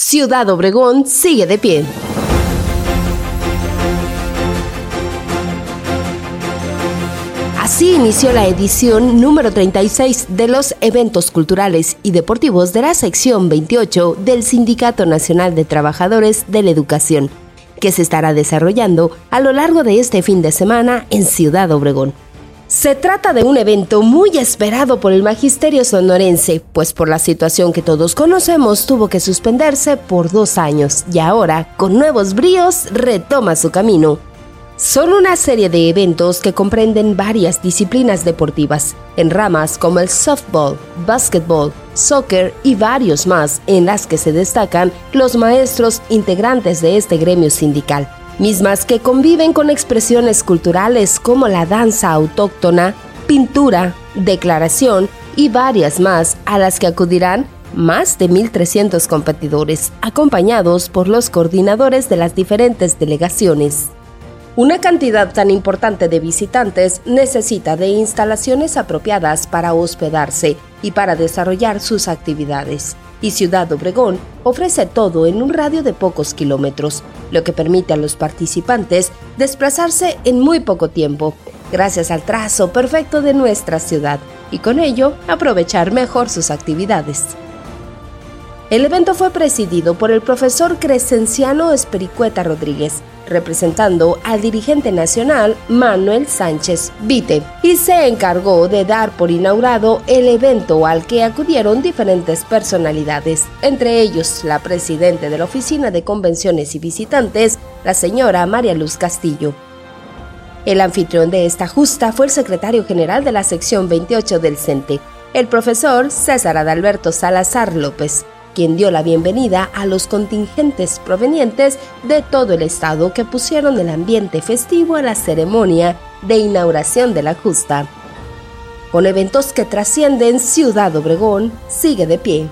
Ciudad Obregón sigue de pie. Así inició la edición número 36 de los eventos culturales y deportivos de la sección 28 del Sindicato Nacional de Trabajadores de la Educación, que se estará desarrollando a lo largo de este fin de semana en Ciudad Obregón. Se trata de un evento muy esperado por el magisterio sonorense, pues por la situación que todos conocemos tuvo que suspenderse por dos años y ahora, con nuevos bríos, retoma su camino. Son una serie de eventos que comprenden varias disciplinas deportivas, en ramas como el softball, basketball, soccer y varios más, en las que se destacan los maestros integrantes de este gremio sindical mismas que conviven con expresiones culturales como la danza autóctona, pintura, declaración y varias más a las que acudirán más de 1.300 competidores, acompañados por los coordinadores de las diferentes delegaciones. Una cantidad tan importante de visitantes necesita de instalaciones apropiadas para hospedarse y para desarrollar sus actividades y Ciudad Obregón ofrece todo en un radio de pocos kilómetros, lo que permite a los participantes desplazarse en muy poco tiempo, gracias al trazo perfecto de nuestra ciudad, y con ello aprovechar mejor sus actividades. El evento fue presidido por el profesor Crescenciano Espericueta Rodríguez, representando al dirigente nacional Manuel Sánchez Vite, y se encargó de dar por inaugurado el evento al que acudieron diferentes personalidades, entre ellos la presidenta de la Oficina de Convenciones y Visitantes, la señora María Luz Castillo. El anfitrión de esta justa fue el secretario general de la sección 28 del CENTE, el profesor César Adalberto Salazar López, quien dio la bienvenida a los contingentes provenientes de todo el estado que pusieron el ambiente festivo a la ceremonia de inauguración de la justa. Con eventos que trascienden Ciudad Obregón, sigue de pie.